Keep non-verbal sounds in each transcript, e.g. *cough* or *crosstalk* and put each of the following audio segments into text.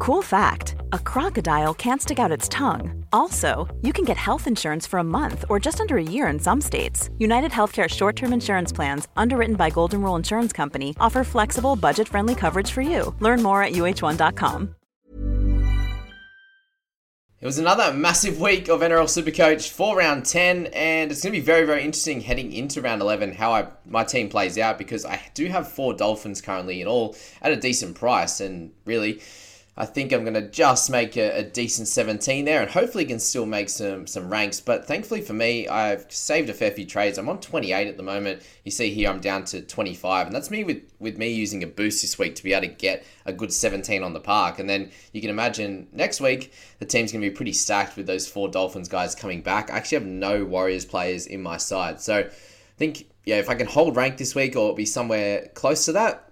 Cool fact a crocodile can't stick out its tongue. Also, you can get health insurance for a month or just under a year in some states. United Healthcare short term insurance plans, underwritten by Golden Rule Insurance Company, offer flexible, budget friendly coverage for you. Learn more at uh1.com. It was another massive week of NRL Supercoach for round 10, and it's going to be very, very interesting heading into round 11 how I, my team plays out because I do have four Dolphins currently, in all at a decent price. And really, I think I'm going to just make a, a, decent 17 there and hopefully can still make some some ranks. But thankfully for me, I've saved a fair few trades. I'm on 28 at the moment. You see here I'm down to 25 and that's me with, with me using a boost this week to be able to get a good 17 on the park. And then you can imagine next week the team's going to be pretty stacked with those four Dolphins guys coming back. I actually have no Warriors players in my side. So I think, yeah, if I can hold rank this week or be somewhere close to that,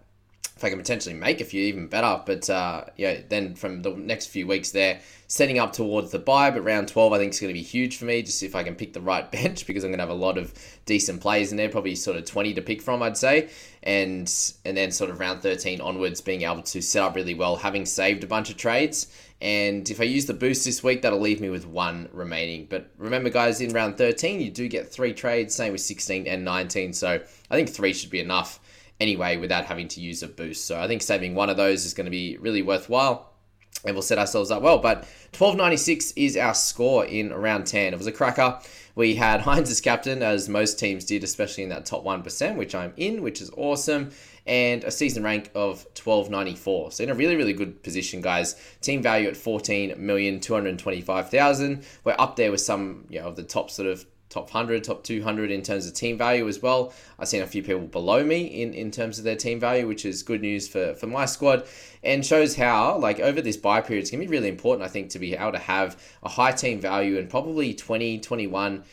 if I can potentially make a few, even better. But uh, yeah, then from the next few weeks there, setting up towards the buy, but round 12 I think is going to be huge for me, just if I can pick the right *laughs* bench, because I'm going to have a lot of decent players in there, probably sort of 20 to pick from, I'd say. And, and then sort of round 13 onwards, being able to set up really well, having saved a bunch of trades. And if I use the boost this week, that'll leave me with one remaining. But remember, guys, in round 13, you do get three trades, same with 16 and 19. So I think three should be enough anyway without having to use a boost. So I think saving one of those is going to be really worthwhile and we'll set ourselves up well. But 1296 is our score in round 10. It was a cracker. We had *laughs* Hynes as captain, as most teams did, especially in that top 1%, which I'm in, which is awesome. And a season rank of 1294. So in a really, really good position, guys. Team value at 14,225,000. We're up there with some, you know, of the top sort of top 100, top 200 in terms of team value as well. I've seen a few people below me in, in terms of their team value, which is good news for, for my squad and shows how, like, over this buy period, it's going to be really important, I think, to be able to have a high team value and probably 20, 21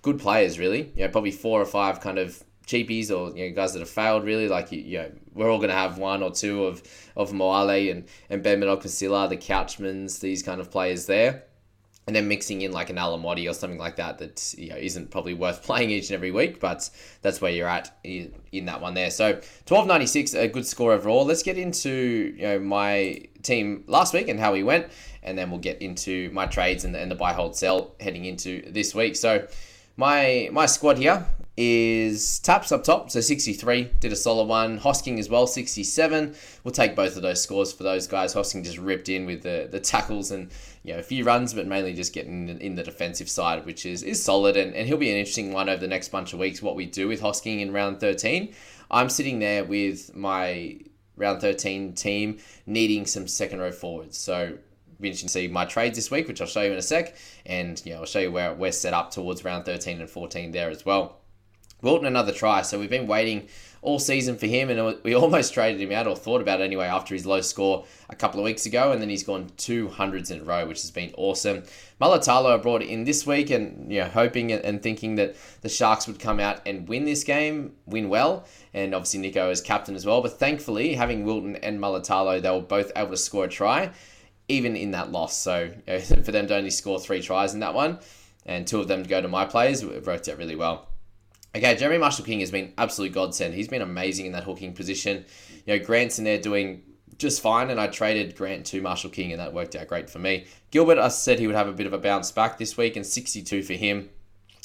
good players, really. You know, probably four or five kind of cheapies or you know guys that have failed really like you, you know we're all going to have one or two of of Moale and and Ben Casilla, the Couchmans these kind of players there and then mixing in like an Alamoti or something like that that you know, isn't probably worth *laughs* playing each and every week, but that's where you're at in, in that one there. So 1296, a good score overall. Let's get into you know my team last week and how we went, and then we'll get into my trades and, and the buy hold sell heading into this week. So my my squad here is Taps up top, so 63, did a solid one. Hosking as well, 67. We'll take both of those scores for those guys. Hosking just ripped in with the, the tackles and you know a few runs, but mainly just getting in the defensive side, which is, is solid. And, and he'll be an interesting one over the next bunch of weeks, what we do with Hosking in round 13. I'm sitting there with my round 13 team needing some second row forwards. So be interesting to see my trades this week, which I'll show you in a sec. And I'll show you where we're set up towards round 13 and 14 there as well. Wilton another try. So we've been waiting all season for him, and we *laughs* almost traded him out or thought about it anyway after his low score a couple of weeks ago, and then he's gone two hundreds in a row, which has been awesome. Mulitalo brought in this week, and you know hoping and thinking that the Sharks would come out and win this game, win well, and obviously Nicho as captain as well. But thankfully, having Wilton and Mulitalo, they were both able to score a try, even in that loss. So you know, *laughs* for them to only score three tries in that one, and two of them to go to my players, it worked out really well. Okay, Jeremy Marshall King has been absolute godsend. He's been amazing in that hooking position. You know, Grant's in there doing just fine, and I traded Grant to Marshall King, and that worked out great for me. Gilbert, I said he would have a bit of a bounce back this week, and 62 for him.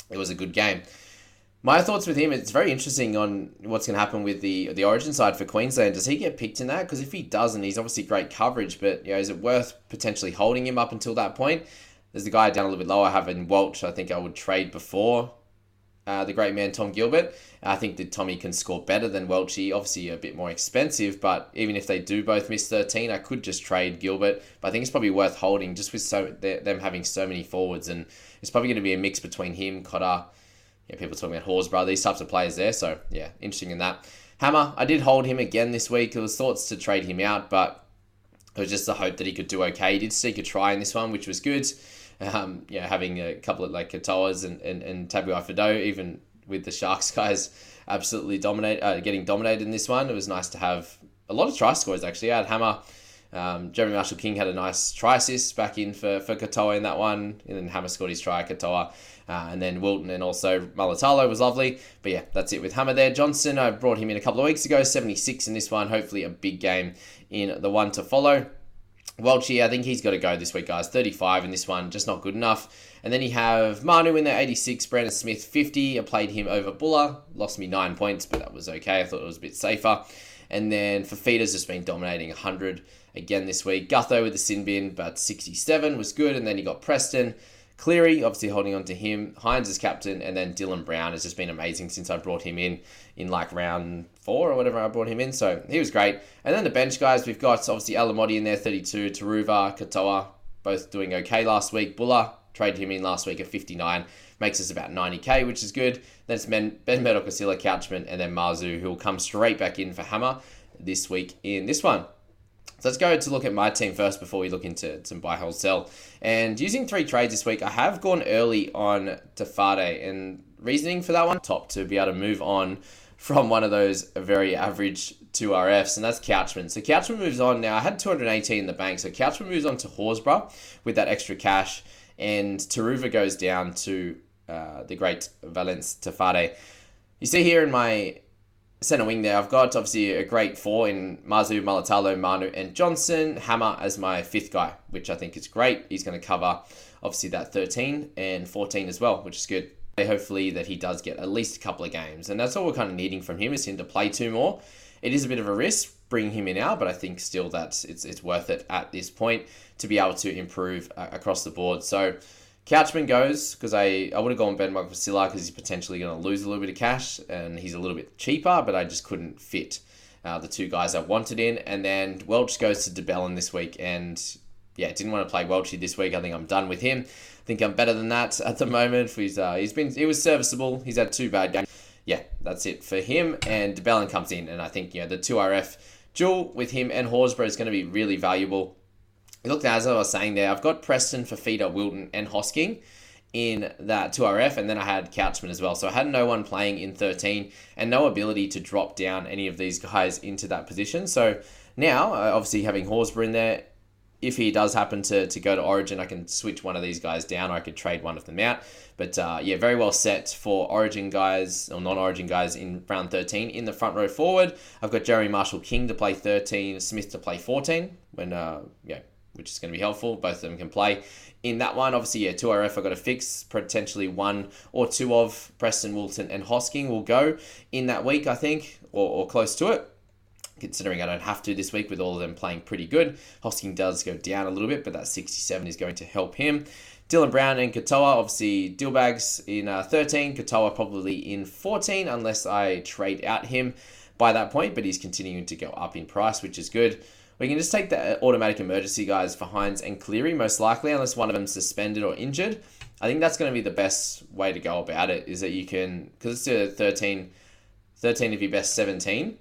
It was a good game. My thoughts with him, it's very interesting on what's going to happen with the the origin side for Queensland. Does he get picked in that? Because if he doesn't, he's obviously great coverage, but you know, is it worth potentially holding him up until that point? There's the guy down a little bit lower, having Welch. I think I would trade before uh, the great man Tom Gilbert. I think that Tommy can score better than Welchie. Obviously, a bit more expensive, but even if they do both miss 13, I could just trade Gilbert. But I think it's probably worth holding just with so them having so many forwards, and it's probably going to be a mix between him, Cotter, yeah, people talking about Horsburgh, these types of players there. So yeah, interesting in that. Hammer, I did hold him again this week. It was thoughts to trade him out, but it was just the hope that he could do okay. He did seek a try in this one, which was good. Um, yeah, having a couple of like Katoas and, and, and Tabuai even with the Sharks *laughs* guys absolutely dominate, uh, getting dominated in this one. It was nice to have a lot of try scores actually. I had Hammer. Um, Jeremy Marshall King had a nice try assist back in for, for Katoa in that one, and then Hammer scored his try, Katoa, uh, and then Wilton and also Mulitalo was lovely. But yeah, that's it with Hammer there. Johnson, I brought him in a couple of weeks ago, 76 in this one. Hopefully, a big game in the one to follow. Welchie, I think he's got to go this week, guys. 35 in this one, just not good enough. And then you have Manu in there, 86, Brandon Smith, 50. I played him over Buller, lost me nine points, but that was okay. I thought it was a bit safer. And then Fifita's just been dominating 100 again this week. Gutho with the sin bin, but 67 was good. And then you got Preston. Cleary, obviously holding on to him. Hynes is captain, and then Dylan Brown has just been amazing since I brought him in in like round four or whatever I brought him in. So he was great. And then the bench guys, we've got obviously Alamoti in there, 32, Turuva, Katoa, both doing okay last week. Buller, traded him in last week at 59, makes us about 90k, which is good. Then it's Ben, ben Murdoch, Couchman, and then Marzu, who will come straight back in for Hammer this week in this one. So let's go to look at my team first before we look into some buy, hold, sell. And using three trades this week, I have gone early on Tafade. And reasoning for that one, top to be able to move on from one of those very average two RFs, and that's Couchman. So Couchman moves on now. I had 218 in the bank, so Couchman moves on to Horsburgh with that extra cash, and Turuva goes down to uh, the great Valence Tafade. You see here in my centre wing there, I've got obviously a great four in Mazu, Mulitalo, Manu, and Johnson. Hammer as my fifth guy, which I think is great. He's going to cover obviously that 13 and 14 as well, which is good. Hopefully that he does get at least a couple of games, and that's all we're kind of needing from him is him to play two more. It is a bit of a risk bringing him in now, but I think still that it's it's worth it at this point to be able to improve uh, across the board. So Couchman goes because I, I would have gone Ben Vasila because he's potentially going to lose a little bit of cash and he's a little bit cheaper, but I just couldn't fit uh, the two guys I wanted in. And then Welch goes to de Belin this week and yeah, didn't want to play Welchie this week. I think I'm done with him. I think I'm better than that *laughs* at the moment. He's uh, he's been he was serviceable. He's had two bad games. Yeah, that's it for him. And de Belin comes in, and I think you know the two RF duel with him and Horsburgh is going to be really valuable. Look, as I was saying there, I've got Preston, Fifita, Wilton, and Hosking in that 2RF, and then I had Couchman as well. So I had no one playing in 13 and no ability to drop down any of these guys into that position. So now, uh, obviously, having Horsburgh in there, if he does happen to, to go to Origin, I can switch one of these guys down or I could trade one of them out. But uh, yeah, very well set for Origin guys or non Origin guys in round 13. In the front row forward, I've got Jeremy Marshall King to play 13, Smith to play 14 when, uh, yeah, which is going to be helpful. Both of them can play in that one. Obviously, yeah, 2RF I've got to fix. Potentially one or two of Preston, Wilton, and Hosking will go in that week, I think, or, or close to it. Considering I don't have to this week with all of them playing pretty good. Hosking does go down a little bit, but that 67 is going to help him. Dylan Brown and Katoa, obviously Dillbags in uh, 13, Katoa probably in 14, unless I trade out him by that point, but he's continuing to go up in price, which is good. We can just take the automatic emergency guys for Hynes and Cleary, most likely, unless one of them's suspended or injured. I think that's going to be the best way to go about it, is that you can, because it's a 13, 13 of your best 17,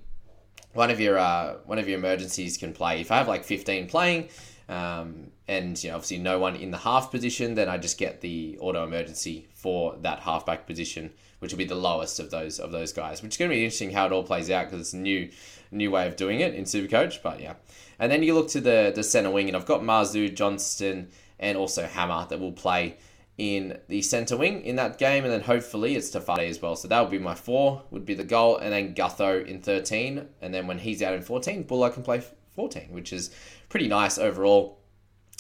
one of your uh, one of your emergencies can play. If I have like 15 playing, um, and you know obviously no one in the half position, then I just get the auto emergency for that halfback position, which will be the lowest of those of those guys. Which is going to be interesting how it all plays out because it's a new new way of doing it in Supercoach. But yeah, and then you look to the the center wing, and I've got Marzu, Johnston, and also Hammer that will play in the centre wing in that game, and then hopefully it's Tafade as well. So that would be my four, would be the goal, and then Gutho in 13, and then when he's out in 14, Buller can play 14, which is pretty nice overall.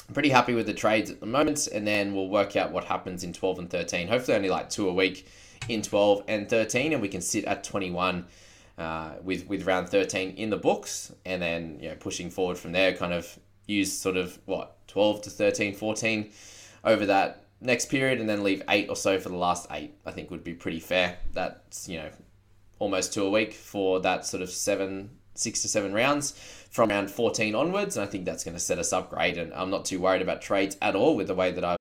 I'm pretty happy with the trades at the moment, and then we'll work out what happens in 12 and 13. Hopefully, only like two a week in 12 and 13, and we can sit at 21 uh, with with round 13 in the books, and then you know pushing forward from there, kind of use sort of what 12 to 13, 14 over that next period, and then leave eight or so for the last eight. I think would be pretty fair. That's you know almost two a week for that sort of seven, six to seven rounds from round 14 onwards. And I think that's going to set us up great. And I'm not too worried about trades at all with the way that I.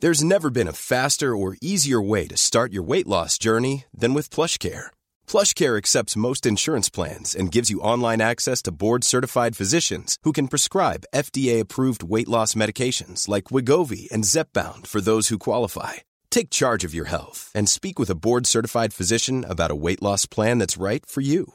There's never been a faster or easier way to start your weight loss journey than with Plush PlushCare. PlushCare accepts most insurance plans and gives you online access to board-certified physicians who can prescribe FDA-approved weight loss medications like Wegovy and Zepbound for those who qualify. Take charge of your health and speak with a board-certified physician about a weight loss plan that's right for you.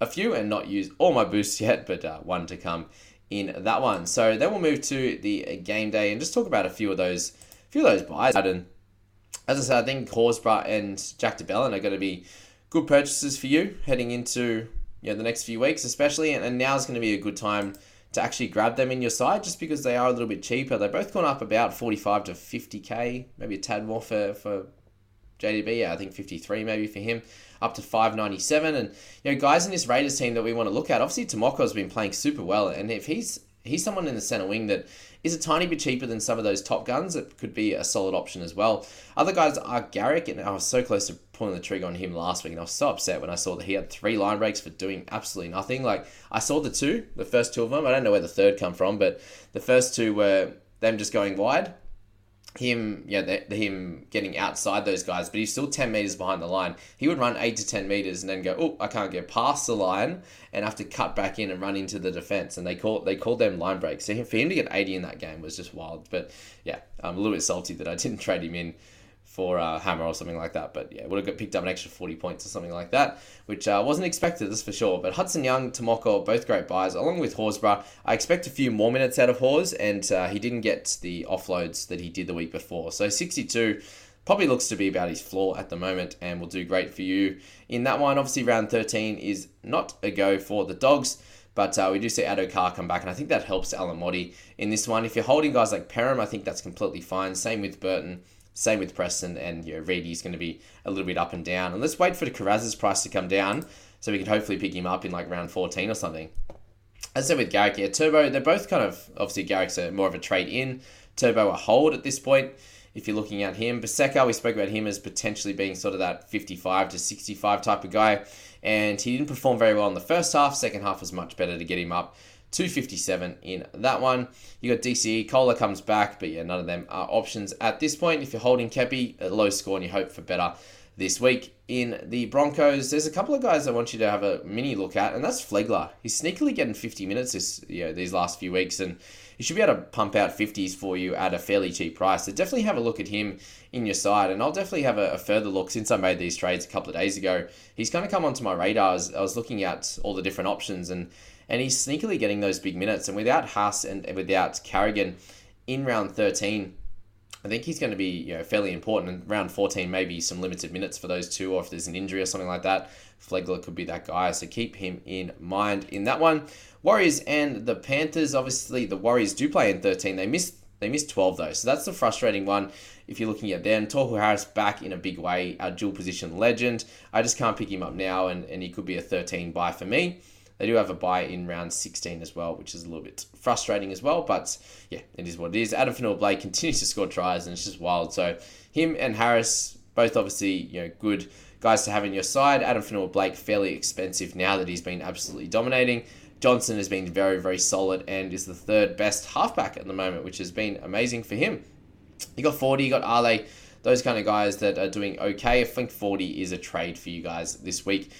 a few and not use all my boosts *laughs* yet, but uh, one to come in that one. So then we'll move to the game day and just talk about a few of those, a few of those buys. And as I said, I think Horsburgh and Jack de Belin are going to be good purchases for you heading into you know, the next few weeks, especially. And, and now is going to be a good time to actually grab them in your side just because they are a little bit cheaper. They've both gone up about 45 to 50k, maybe a tad more for, for JDB. Yeah, I think 53 maybe for him, up to 597. And you know, guys in this Raiders team that we want to look at. Obviously, Timoko has been playing super well, and if he's he's someone in the center wing that is a tiny bit cheaper than some of those top guns. It could be a solid option as well. Other guys are Garrick, and I was so close to pulling the trigger on him last week, and I was so upset when I saw that he had three line breaks for doing absolutely nothing. Like I saw the two, the first two of them. I don't know where the third come from, but the first two were them just going wide him, yeah, the, the, him getting outside those guys, but he's still 10 meters behind the line. He would run 8 to 10 meters and then go, oh, I can't get past the line and have to cut back in and run into the defense. And they call they called them line breaks. So for him to get 80 in that game was just wild. But yeah, I'm a little bit salty that I didn't *laughs* trade him in for uh, Hammer or something like that. But yeah, would have got picked up an extra 40 points or something like that, which uh, wasn't expected, that's for sure. But Hudson Young, Timoko, both great buys, along with Horsburgh. I expect a few more minutes out of Hors, and uh, he didn't get the offloads that he did the week before. So 62 probably looks to be about his floor at the moment and will do great for you in that one. Obviously, round 13 is not a go for the Dogs. But uh, we do see Addo-Carr come back, and I think that helps Alamoti in this one. If you're holding guys like Perham, I think that's completely fine. Same with Burton. Same with Preston and you know, Reedy's going to be a little bit up and down. And let's wait for the Kiraz's price to come down so we can hopefully pick him up in like round 14 or something. As I said with Garrick, yeah, Turbo, they're both kind of, obviously Garrick's a, more of a trade in. Turbo a hold at this point if you're looking at him. Baseka, we spoke about him as potentially being sort of that 55 to 65 type of guy. And he didn't perform very well in the first half. Second half was much better to get him up 257 in that one. You got DCE, Kohler comes back, but yeah, none of them are options at this point. If you're holding Kepi, a low score and you hope for better this week. In the Broncos, there's a couple of guys I want you to have a mini look at, and that's Flegler. He's sneakily getting 50 minutes this you know, these last few weeks, and he should be able to pump out 50s for you at a fairly cheap price. So definitely have a look at him in your side, and I'll definitely have a, a further look since I made these trades a couple of days ago. He's kind of come onto my radar as I was looking at all the different options, and and he's sneakily getting those big minutes. And without Haas and without Carrigan in round 13, I think he's going to be you know fairly important. And round 14, maybe some limited minutes for those two, or if there's an injury or something like that, Flegler could be that guy. So keep him in mind in that one. Warriors and the Panthers. Obviously, the Warriors do play in 13. They missed they missed 12 though, so that's the frustrating one. If you're looking at them, Tohu Harris back in a big way, a dual position legend. I just can't pick him up now, and, and he could be a 13 buy for me. They do have a buy in round 16 as well, which is a little bit frustrating as well. But yeah, it is what it is. Adam Fonua-Blake continues to score tries, and it's just wild. So him and Harris, both obviously you know good guys to have in your side. Adam Fonua-Blake fairly expensive now that he's been absolutely dominating. Johnson has been very very solid and is the third best halfback at the moment, which has been amazing for him. You got 40, you got Ale, those kind of guys that are doing okay. I think 40 is a trade for you guys this week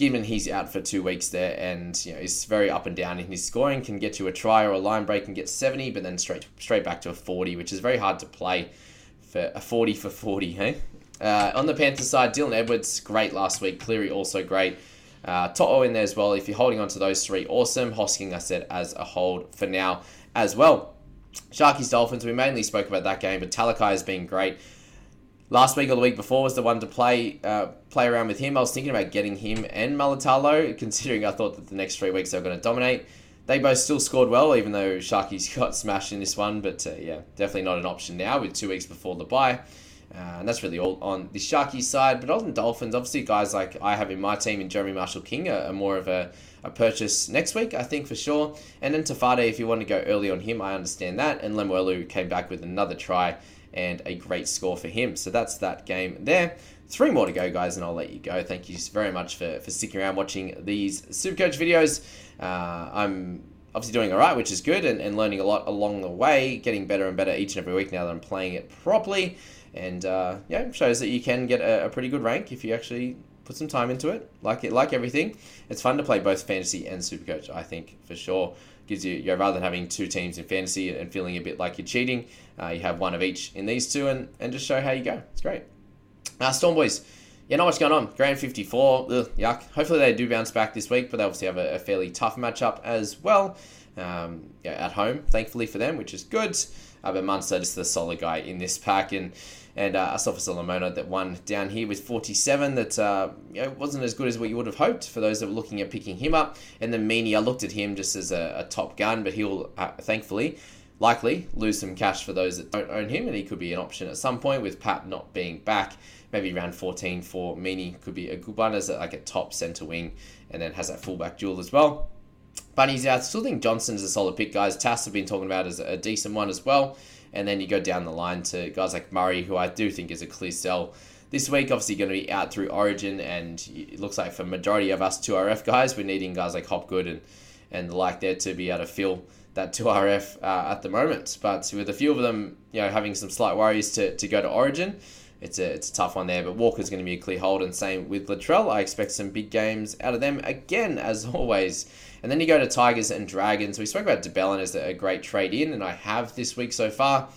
given he's out for two weeks there and you know is very up and down in his scoring, can get you a try or a line break and get 70, but then straight straight back to a 40, which is very hard to play for a 40 for 40, hey? Uh, on the Panthers side, Dylan Edwards, great last week. Cleary, also great. Uh, Toto in there as well. If you're holding on to those three, awesome. Hosking, I said, as a hold for now as well. Sharkies Dolphins, we mainly spoke about that game, but Talakai has been great. Last week or the week before was the one to play uh, play around with him. I was thinking about getting him and Mulitalo, *laughs* considering I thought that the next three weeks they were going to dominate. They both still scored well, even though Sharkies *laughs* got smashed in this one. But uh, yeah, definitely not an option now with two weeks before the bye. Uh, and that's really all on the Sharkies side. But on the Dolphins, obviously, guys like I have in my team and Jeremy Marshall King are, are more of a, a purchase next week, I think for sure. And then Tafade, if you want to go early on him, I understand that. And Lemuelu came back with another try and a great score for him. So that's that game there. Three more to go, guys, and I'll let you go. Thank you very much for, for sticking around watching these Supercoach videos. Uh, I'm obviously doing all right, which is good, and, and learning a lot along the way, getting better and better each and every week now that I'm playing it properly. And uh, yeah, shows that you can get a, a pretty good rank if you actually put some time into it. Like it, like everything, it's fun to play both fantasy and Supercoach. I think for sure gives you, you know, rather than having two teams in fantasy and feeling a bit like you're cheating, uh, you have one of each in these two and, and just show how you go. It's great. Uh, Storm Boys, yeah, not much going on. Grant 54, ugh, yuck. Hopefully they do bounce back this week, but they obviously have a, a fairly tough matchup as well um, yeah, at home, thankfully for them, which is good. Uh, but Munster is the solid guy in this pack. And and uh, Asafa Solomona that won down here with 47 that uh, you know, wasn't as good as what you would have hoped for those that were looking at picking him up. And then Meaney, I looked at him just as a, a top gun, but he'll uh, thankfully likely lose some cash for those that don't own him, and he could be an option at some point with Pat not being back. Maybe round 14 for Meaney could be a good one as a, like a top centre wing, and then has that fullback duel as well. Bunny's out. Still think Johnston's a solid pick, guys. Tass have been talking about as a decent one as well. And then you go down the line to guys like Murray, who I do think is a clear sell. This week, obviously, going to be out through Origin, and it looks like for majority of us 2RF guys, we're needing guys like Hopgood and, and the like there to be able to fill that 2RF uh, at the moment. But with a few of them, you know, having some slight worries to, to go to Origin, it's a, it's a tough one there. But Walker's going to be a clear hold, and same with Latrell. I expect some big games out of them again, as *laughs* always. And then you go to Tigers and Dragons. We spoke about de Belin as a great trade in, and I have this week so far.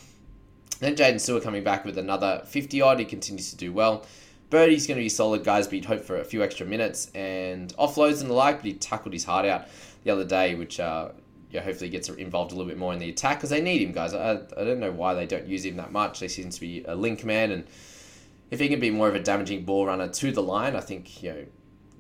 Then Jaden Stewart coming back with another 50 odd. He continues to do well. Birdie's going to be solid, guys, but you'd hope for a few extra minutes and offloads and the like. But he tackled his heart out the other day, which uh, yeah, hopefully gets involved a little bit more in the attack because they need him, guys. I, I don't know why they don't use him that much. He seems to be a link man, and if he can be more of a damaging ball runner to the line, I think you know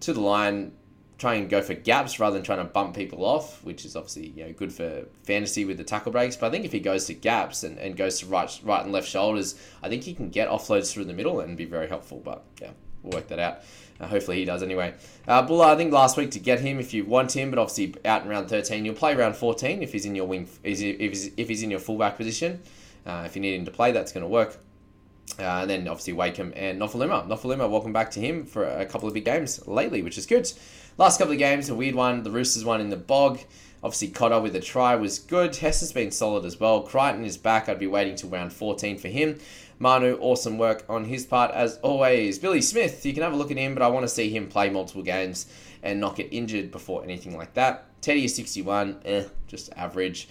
to the line try and go for gaps rather than trying to bump people off, which is obviously you know good for fantasy with the tackle breaks. But I think if he goes to gaps and, and goes to right right and left shoulders, I think he can get offloads through the middle and be very helpful. But yeah, we'll work that out. Uh, hopefully he does anyway. Uh, Buller, I think last week to get him if you want him, but obviously out in round 13, you'll play round 14 if he's in your wing, if he's, if he's in your fullback position. Uh, if you need him to play, that's going to work. Uh, and then obviously Wakem and Nofoaluma. Nofoaluma, welcome back to him for a couple of big games lately, which is good. Last couple of games, a weird one. The Roosters won in the bog. Obviously, Cotter with a try was good. Hess has been solid as well. Crichton is back. I'd be waiting till round 14 for him. Manu, awesome work on his part as always. Billy Smith, you can have a look at him, but I want to see him play multiple games and not get injured before anything like that. Teddy is 61, eh, just average.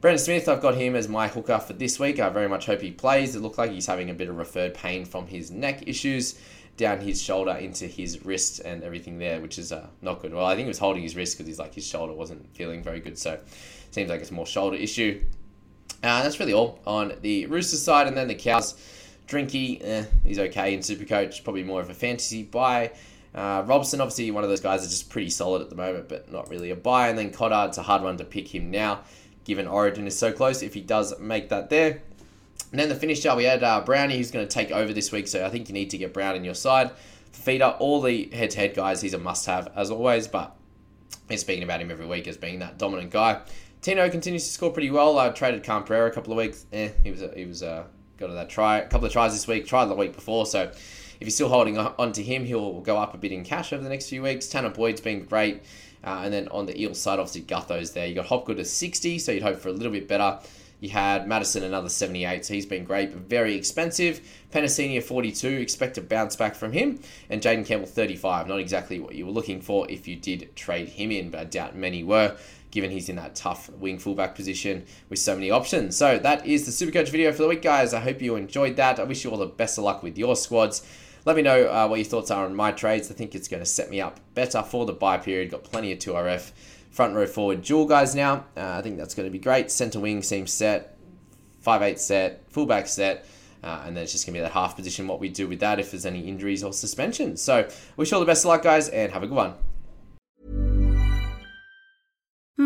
Brandon Smith, I've got him as my hooker for this week. I very much hope he plays. It looked like he's having a bit of referred pain from his neck issues down his shoulder into his wrist and everything there, which is uh, not good. Well, I think he was holding his wrist because he's like his shoulder wasn't feeling very good, so seems like it's more shoulder issue. Uh, that's really all on the Rooster side, and then the Cows. Drinky, eh, he's okay in Supercoach, probably more of a fantasy buy. Uh, Robson, obviously, one of those guys that's just pretty solid at the moment, but not really a buy. And then it's a hard one to pick him now, given Origin is so close. If he does make that there, and then the finisher, we had uh, Brownie, who's going to take over this week, so I think you need to get Brown in your side. Feeder, all the head to head guys, he's a must have as always, but we're speaking about him every week as being that dominant guy. Tino continues to score pretty well. I traded Cam Pereira a couple of weeks. Eh, he was, he was uh, got that try, a couple of tries this week, tried the week before, so if you're still holding on to him, he'll go up a bit in cash over the next few weeks. Tanah Boyd's been great. Uh, and then on the Eel side, obviously Gutho's there. You got Hopgood at 60, so you'd hope for a little bit better. You had Madison another 78, so he's been great, but very expensive. Penasenia 42, expect to bounce back from him. And Jaden Campbell 35, not exactly what you were looking for if you did trade him in, but I doubt many were. given he's in that tough wing fullback position with so many options. So that is the Supercoach video for the week, guys. I hope you enjoyed that. I wish you all the best of luck with your squads. Let me know uh, what your thoughts are on my trades. I think it's going to set me up better for the buy period. Got plenty of 2RF. Front row forward dual guys now. Uh, I think that's going to be great. Centre wing seems set. 5-8 set. Fullback set. Uh, and then it's just going to be that half position, what we do with that if there's any injuries or suspensions. So, wish you all the best of luck, guys, and have a good one.